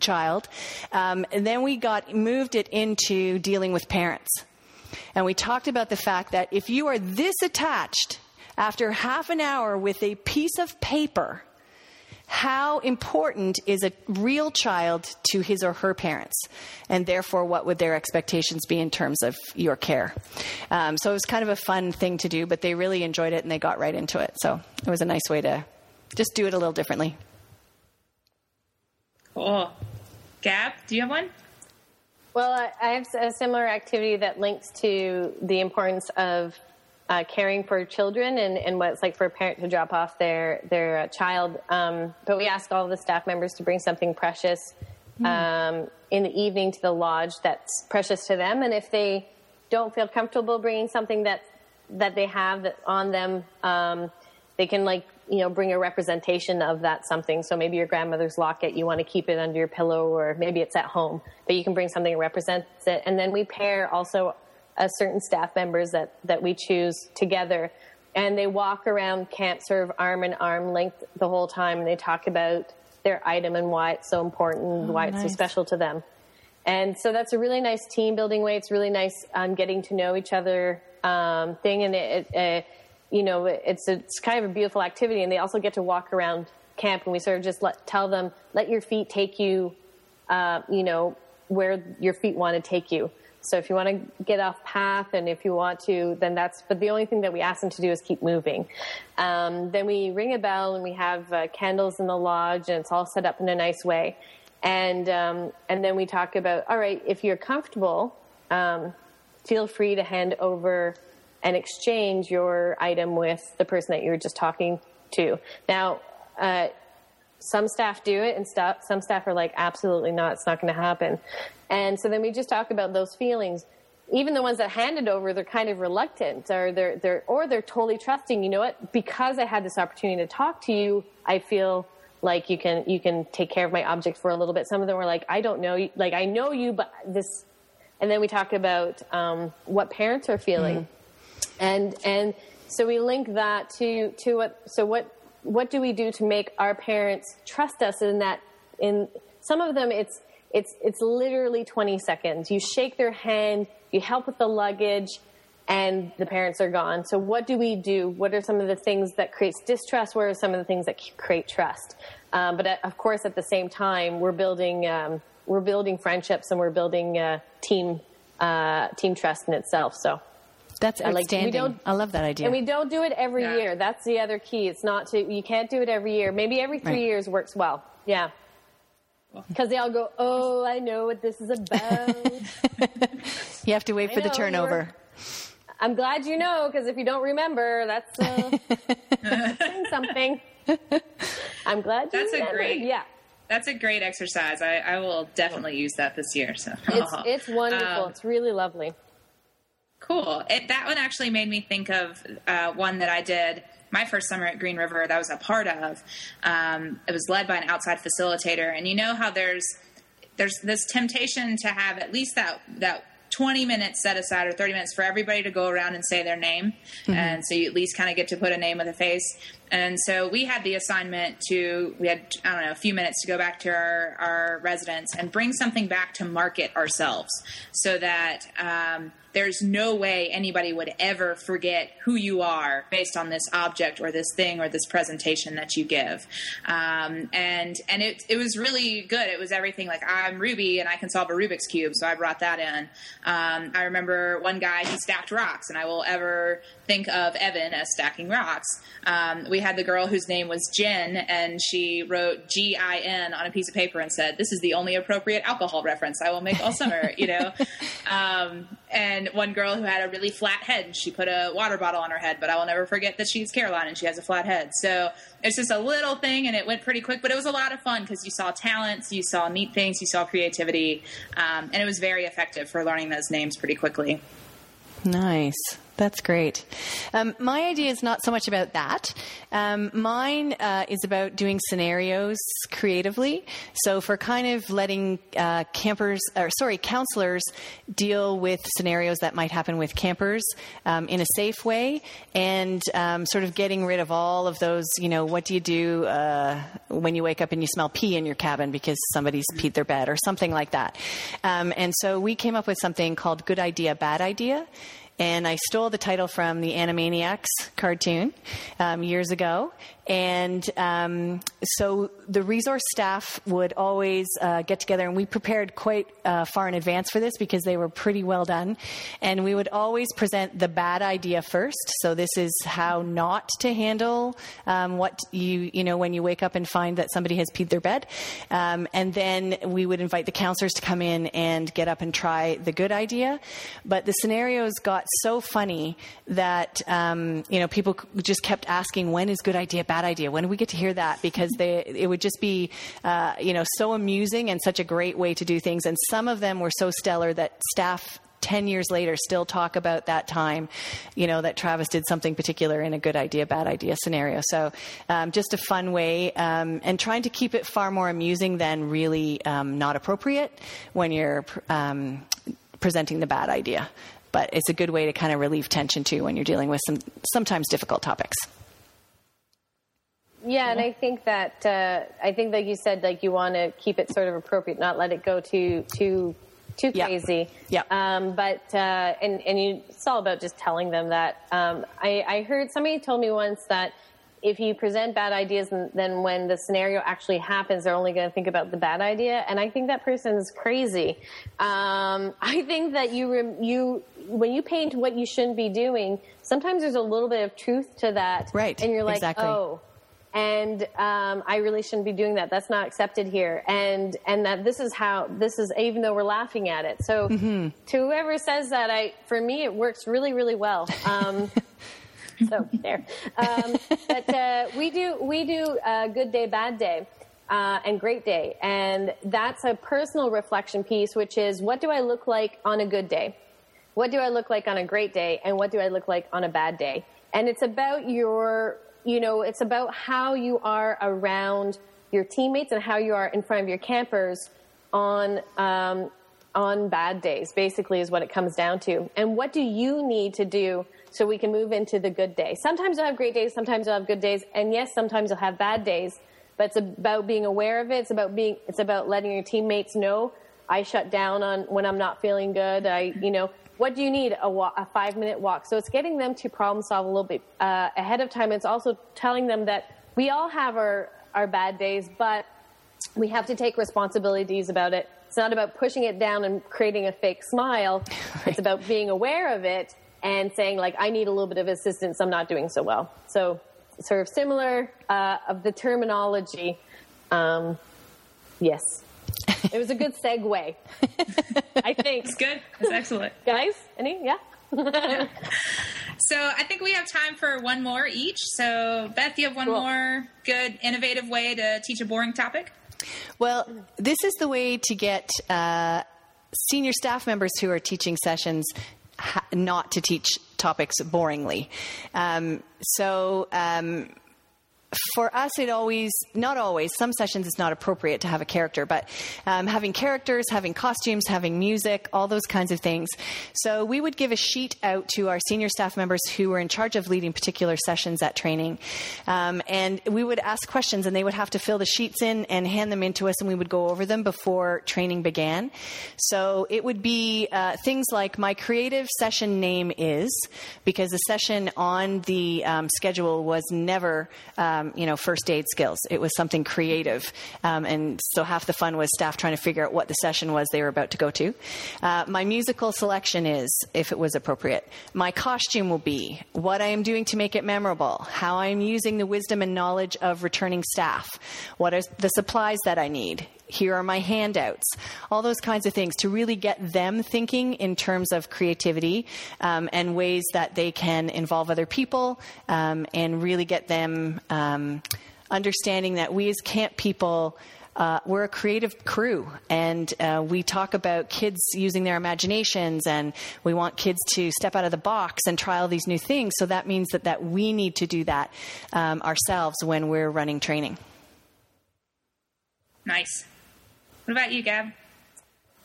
child. Um, and then we got moved it into dealing with parents. And we talked about the fact that if you are this attached after half an hour with a piece of paper, how important is a real child to his or her parents? And therefore, what would their expectations be in terms of your care? Um, so it was kind of a fun thing to do, but they really enjoyed it and they got right into it. So it was a nice way to just do it a little differently. Cool. Gab, do you have one? Well, I have a similar activity that links to the importance of uh, caring for children and, and, what it's like for a parent to drop off their their uh, child. Um, but we ask all the staff members to bring something precious mm. um, in the evening to the lodge that's precious to them, and if they don't feel comfortable bringing something that that they have on them, um, they can like you know, bring a representation of that something. So maybe your grandmother's locket, you want to keep it under your pillow, or maybe it's at home, but you can bring something that represents it. And then we pair also a certain staff members that, that we choose together. And they walk around Camp Serve arm in arm length the whole time. And they talk about their item and why it's so important, Oh, why it's so special to them. And so that's a really nice team building way. It's really nice um, getting to know each other um, thing, and it, it uh, you know, it's it's kind of a beautiful activity. And they also get to walk around camp, and we sort of just let tell them, let your feet take you, uh, you know, where your feet want to take you. So if you want to get off path, and if you want to, then that's. But the only thing that we ask them to do is keep moving. Um, then we ring a bell, and we have uh, candles in the lodge, and it's all set up in a nice way. And um, and then we talk about, all right, if you're comfortable, um, feel free to hand over and exchange your item with the person that you were just talking to. Now, uh, some staff do it, and stuff, some staff are like, absolutely not, it's not going to happen. And so then we just talk about those feelings. Even the ones that handed over, they're kind of reluctant, or they're they're or they're totally trusting. You know what? Because I had this opportunity to talk to you, I feel like you can you can take care of my object for a little bit. Some of them were like, I don't know, you- like I know you, but this. And then we talk about um, what parents are feeling and and so we link that to to what so what what do we do to make our parents trust us in that in some of them it's it's it's literally 20 seconds. You shake their hand you help with the luggage and the parents are gone. So what do we do? What are some of the things that creates distrust? What are some of the things that create trust? Um, but uh, of course at the same time we're building um, we're building friendships and we're building uh, team uh, team trust in itself. So That's I like- we outstanding. don't- I love that idea. and we don't do it every Yeah. year. That's the other key. It's not to, you can't do it every year. Maybe every three Right. years works well. Yeah. Because they all go, oh, I know what this is about. you have to wait for the turnover. I'm glad you know, because if you don't remember, that's uh, saying something. I'm glad you That's a great- Yeah. That's a great exercise. I, I will definitely use that this year. So It's, it's wonderful. Um, it's really lovely. Cool. It, that one actually made me think of uh, one that I did my first summer at Green River that I was a part of. Um, it was led by an outside facilitator, and you know how there's there's this temptation to have at least that that 20 minutes set aside or 30 minutes for everybody to go around and say their name, and so you at least kind of get to put a name with a face. And so we had the assignment to we had I don't know a few minutes to go back to our our residents and bring something back to market ourselves, so that. Um, there's no way anybody would ever forget who you are based on this object or this thing or this presentation that you give. Um, and and it, it was really good. It was everything like I'm Ruby and I can solve a Rubik's Cube, so I brought that in. Um, I remember one guy, he stacked rocks, and I will ever think of Evan as stacking rocks. Um, we had the girl whose name was Jen, and she wrote G I N on a piece of paper and said, This is the only appropriate alcohol reference I will make all summer, you know? Um, and one girl who had a really flat head, she put a water bottle on her head, but I will never forget that she's Caroline and she has a flat head. So it's just a little thing and it went pretty quick, but it was a lot of fun because you saw talents, you saw neat things, you saw creativity, um, and it was very effective for learning those names pretty quickly. Nice. That's great. Um, my idea is not so much about that. Um, mine uh, is about doing scenarios creatively. So for kind of letting uh, campers, or sorry, counselors deal with scenarios that might happen with campers um, in a safe way, and um, sort of getting rid of all of those. You know, what do you do uh, when you wake up and you smell pee in your cabin because somebody's peed their bed or something like that? Um, and so we came up with something called "Good Idea, Bad Idea." And I stole the title from the Animaniacs cartoon um, years ago. And um, so the resource staff would always uh, get together, and we prepared quite uh, far in advance for this because they were pretty well done. And we would always present the bad idea first. So this is how not to handle um, what you you know when you wake up and find that somebody has peed their bed. Um, and then we would invite the counselors to come in and get up and try the good idea. But the scenarios got so funny that um, you know people just kept asking, "When is good idea, bad idea? When do we get to hear that?" Because they it would just be uh, you know so amusing and such a great way to do things. And some of them were so stellar that staff 10 years later still talk about that time, you know, that Travis did something particular in a good idea, bad idea scenario. So um, just a fun way um, and trying to keep it far more amusing than really um, not appropriate when you're um, presenting the bad idea. But it's a good way to kind of relieve tension too when you're dealing with some sometimes difficult topics. Yeah, and I think that uh, I think like you said, like you want to keep it sort of appropriate, not let it go too too too crazy. Yeah. Um, but uh, and and you, it's all about just telling them that. Um, I, I heard somebody told me once that if you present bad ideas, then when the scenario actually happens, they're only going to think about the bad idea. And I think that person is crazy. Um, I think that you rem- you when you paint what you shouldn't be doing, sometimes there's a little bit of truth to that, Right, And you're like, exactly. oh and um, I really shouldn't be doing that. That's not accepted here, and and that this is how this is. Even though we're laughing at it, so Mm-hmm. to whoever says that, I for me it works really really well. Um, so there, um, but uh, we do we do uh, good day, bad day. Uh, and great day. And that's a personal reflection piece, which is what do I look like on a good day? what do I look like on a great day and what do I look like on a bad day? And it's about your, you know, it's about how you are around your teammates and how you are in front of your campers on, um, on bad days, basically is what it comes down to. And what do you need to do so we can move into the good day? Sometimes you'll have great days, sometimes you'll have good days, and yes, sometimes you'll have bad days, but it's about being aware of it. It's about being, it's about letting your teammates know I shut down on when I'm not feeling good. I, you know, what do you need? A, wa- a five minute walk. So it's getting them to problem solve a little bit uh, ahead of time. It's also telling them that we all have our, our bad days, but we have to take responsibilities about it. It's not about pushing it down and creating a fake smile. It's about being aware of it and saying like, I need a little bit of assistance. I'm not doing so well. So sort of similar uh, of the terminology. Um, yes. It was a good segue, I think. It's good. It's excellent. Guys, any? Yeah. So I think we have time for one more each. So Beth, you have one Cool. more good, innovative way to teach a boring topic. Well, this is the way to get uh, senior staff members who are teaching sessions ha- not to teach topics boringly. Um, so. Um, for us, it always, not always, some sessions it's not appropriate to have a character, but um, having characters, having costumes, having music, all those kinds of things. So we would give a sheet out to our senior staff members who were in charge of leading particular sessions at training. Um, and we would ask questions and they would have to fill the sheets in and hand them in to us and we would go over them before training began. So it would be uh, things like my creative session name is, because the session on the um, schedule was never, um, you know, first aid skills. It was something creative. Um, and so half the fun was staff trying to figure out what the session was they were about to go to. Uh, my musical selection is, if it was appropriate. My costume will be what I am doing to make it memorable, how I am using the wisdom and knowledge of returning staff, what are the supplies that I need, here are my handouts, all those kinds of things to really get them thinking in terms of creativity um, and ways that they can involve other people um, and really get them um, understanding that we as camp people. Uh, we're a creative crew, and uh, we talk about kids using their imaginations, and we want kids to step out of the box and try all these new things. So that means that, that we need to do that um, ourselves when we're running training. Nice. What about you, Gab?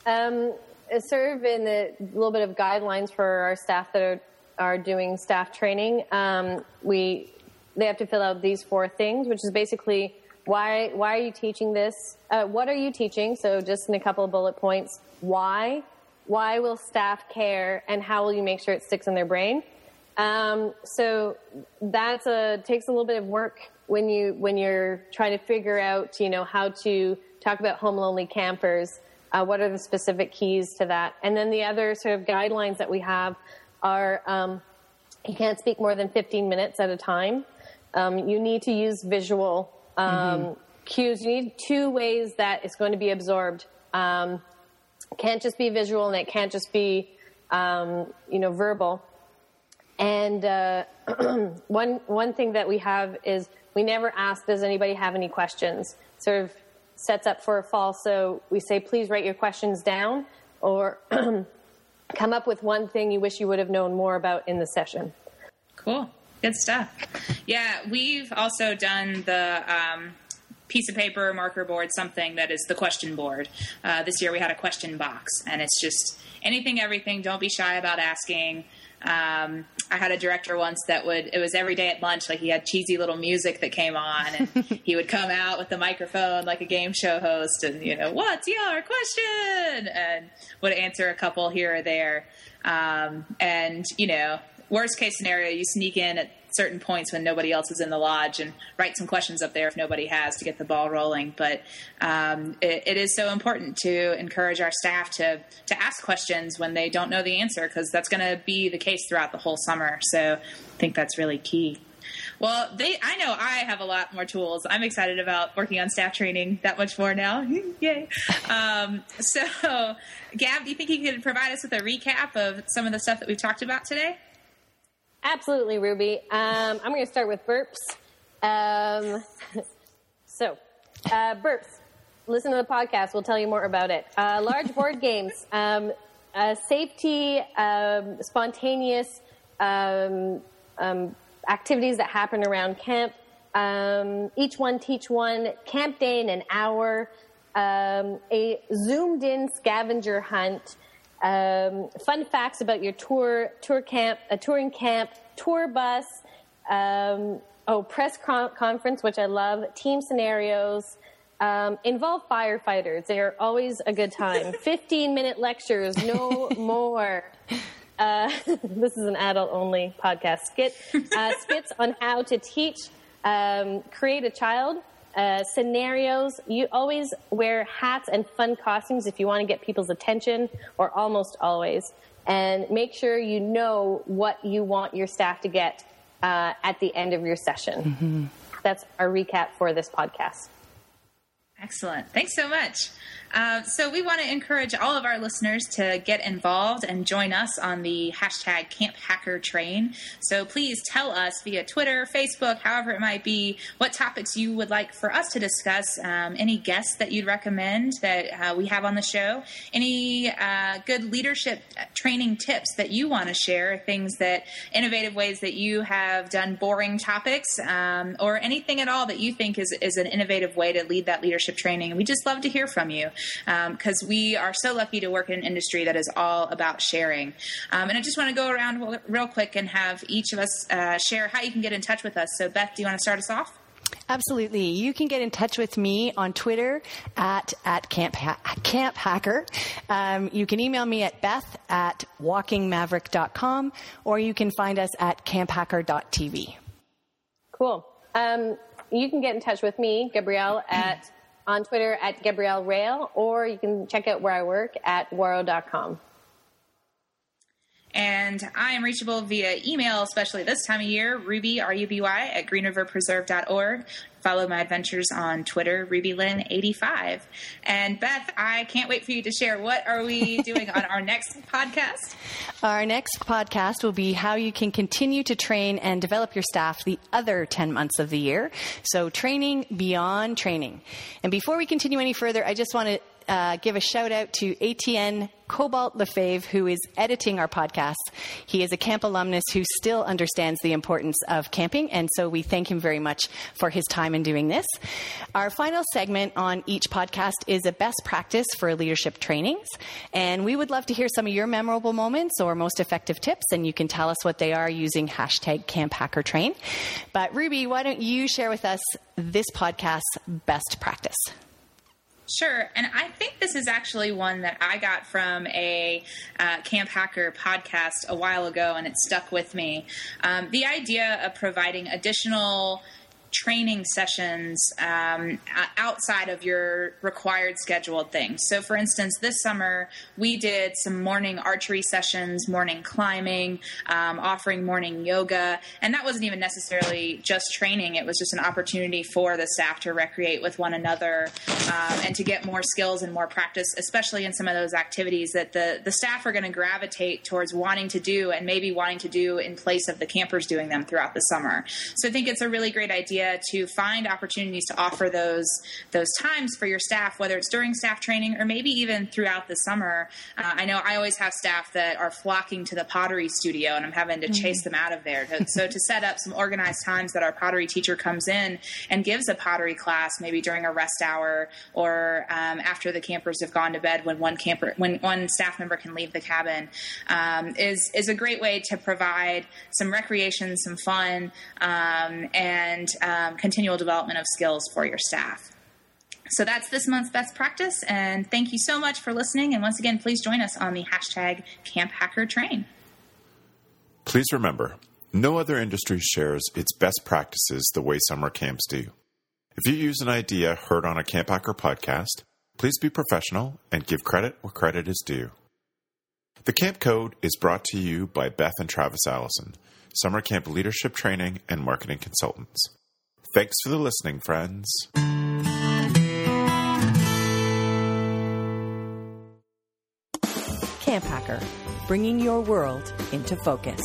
Um, sort of in a little bit of guidelines for our staff that are, are doing staff training. Um, we they have to fill out these four things, which is basically why why are you teaching this? Uh, what are you teaching? So just in a couple of bullet points, why why will staff care, and how will you make sure it sticks in their brain? Um, so that's a takes a little bit of work when you when you're trying to figure out you know how to talk about home lonely campers. Uh, what are the specific keys to that? And then the other sort of guidelines that we have are um, you can't speak more than 15 minutes at a time. Um, you need to use visual um, cues. You need two ways that it's going to be absorbed. Um, can't just be visual and it can't just be um, you know verbal. And uh, one one thing that we have is we never ask, does anybody have any questions? Sort of sets up for a fall. So we say, please write your questions down, or come up with one thing you wish you would have known more about in the session. Cool. Good stuff. Yeah, we've also done the um, piece of paper, marker board, something that is the question board. Uh, this year we had a question box, and it's just anything, everything. Don't be shy about asking. Um, I had a director once that would, it was every day at lunch, like he had cheesy little music that came on and he would come out with the microphone like a game show host and, you know, what's your question? And would answer a couple here or there. Um, and, you know, worst case scenario, you sneak in at certain points when nobody else is in the lodge and write some questions up there if nobody has to get the ball rolling. But um, it, it is so important to encourage our staff to to ask questions when they don't know the answer because that's going to be the case throughout the whole summer. So I think that's really key. Well, they I know I have a lot more tools. I'm excited about working on staff training that much more now. Yay. Um, so, Gab, do you think you could provide us with a recap of some of the stuff that we've talked about today? Absolutely, Ruby. Um, I'm going to start with burps. Um, so, uh, burps. Listen to the podcast. We'll tell you more about it. Uh, large board games. Um, uh, safety, um, spontaneous um, um, activities that happen around camp. each one teach one. Camp day in an hour. a zoomed in scavenger hunt um, fun facts about your tour, tour camp, a touring camp, tour bus, um, oh, press con- conference, which I love, team scenarios. Um, involve firefighters. They are always a good time. 15 minute lectures, no more. Uh, this is an adult only podcast skit. Uh, skits on how to teach, um, create a child, uh, scenarios. You always wear hats and fun costumes if you want to get people's attention, or almost always. And make sure you know what you want your staff to get uh, at the end of your session. Mm-hmm. That's our recap for this podcast. Excellent. Thanks so much. Uh, so we want to encourage all of our listeners to get involved and join us on the hashtag Camp Hacker Train. So please tell us via Twitter, Facebook, however it might be, what topics you would like for us to discuss, um, any guests that you'd recommend that uh, we have on the show, any uh, good leadership training tips that you want to share, things that innovative ways that you have done boring topics, um, or anything at all that you think is, is an innovative way to lead that leadership training. We just love to hear from you because um, we are so lucky to work in an industry that is all about sharing. Um, and I just want to go around real quick and have each of us uh, share how you can get in touch with us. So, Beth, do you want to start us off? Absolutely. You can get in touch with me on Twitter at, at Camp, ha- Camp Hacker. Um, you can email me at beth at walkingmaverick.com or you can find us at camphacker.tv. Cool. Um, you can get in touch with me, Gabrielle, at on Twitter at Gabrielle Rail, or you can check out where I work at waro.com. And I am reachable via email, especially this time of year, ruby, R-U-B-Y, at greenriverpreserve.org. Follow my adventures on Twitter, RubyLynn85. And Beth, I can't wait for you to share what are we doing on our next podcast? Our next podcast will be how you can continue to train and develop your staff the other 10 months of the year. So training beyond training. And before we continue any further, I just want to uh, give a shout out to ATN Cobalt Lefebvre, who is editing our podcast. He is a camp alumnus who still understands the importance of camping, and so we thank him very much for his time in doing this. Our final segment on each podcast is a best practice for leadership trainings, and we would love to hear some of your memorable moments or most effective tips, and you can tell us what they are using hashtag Camp Hacker Train. But Ruby, why don't you share with us this podcast's best practice? Sure. And I think this is actually one that I got from a uh, Camp Hacker podcast a while ago, and it stuck with me. Um, the idea of providing additional training sessions um, outside of your required scheduled things. So, for instance, this summer we did some morning archery sessions, morning climbing, um, offering morning yoga, and that wasn't even necessarily just training. It was just an opportunity for the staff to recreate with one another um, and to get more skills and more practice, especially in some of those activities that the the staff are going to gravitate towards wanting to do and maybe wanting to do in place of the campers doing them throughout the summer. So, I think it's a really great idea idea to find opportunities to offer those those times for your staff, whether it's during staff training or maybe even throughout the summer. Uh, I know I always have staff that are flocking to the pottery studio, and I'm having to mm-hmm. chase them out of there. so to set up some organized times that our pottery teacher comes in and gives a pottery class, maybe during a rest hour or um, after the campers have gone to bed, when one camper, when one staff member can leave the cabin, um, is is a great way to provide some recreation, some fun, um, and um, continual development of skills for your staff. So that's this month's best practice, and thank you so much for listening. And once again, please join us on the hashtag Camp Hacker Train. Please remember, no other industry shares its best practices the way summer camps do. If you use an idea heard on a Camp Hacker podcast, please be professional and give credit where credit is due. The Camp Code is brought to you by Beth and Travis Allison, summer camp leadership training and marketing consultants. Thanks for the listening, friends. Camp Hacker, bringing your world into focus.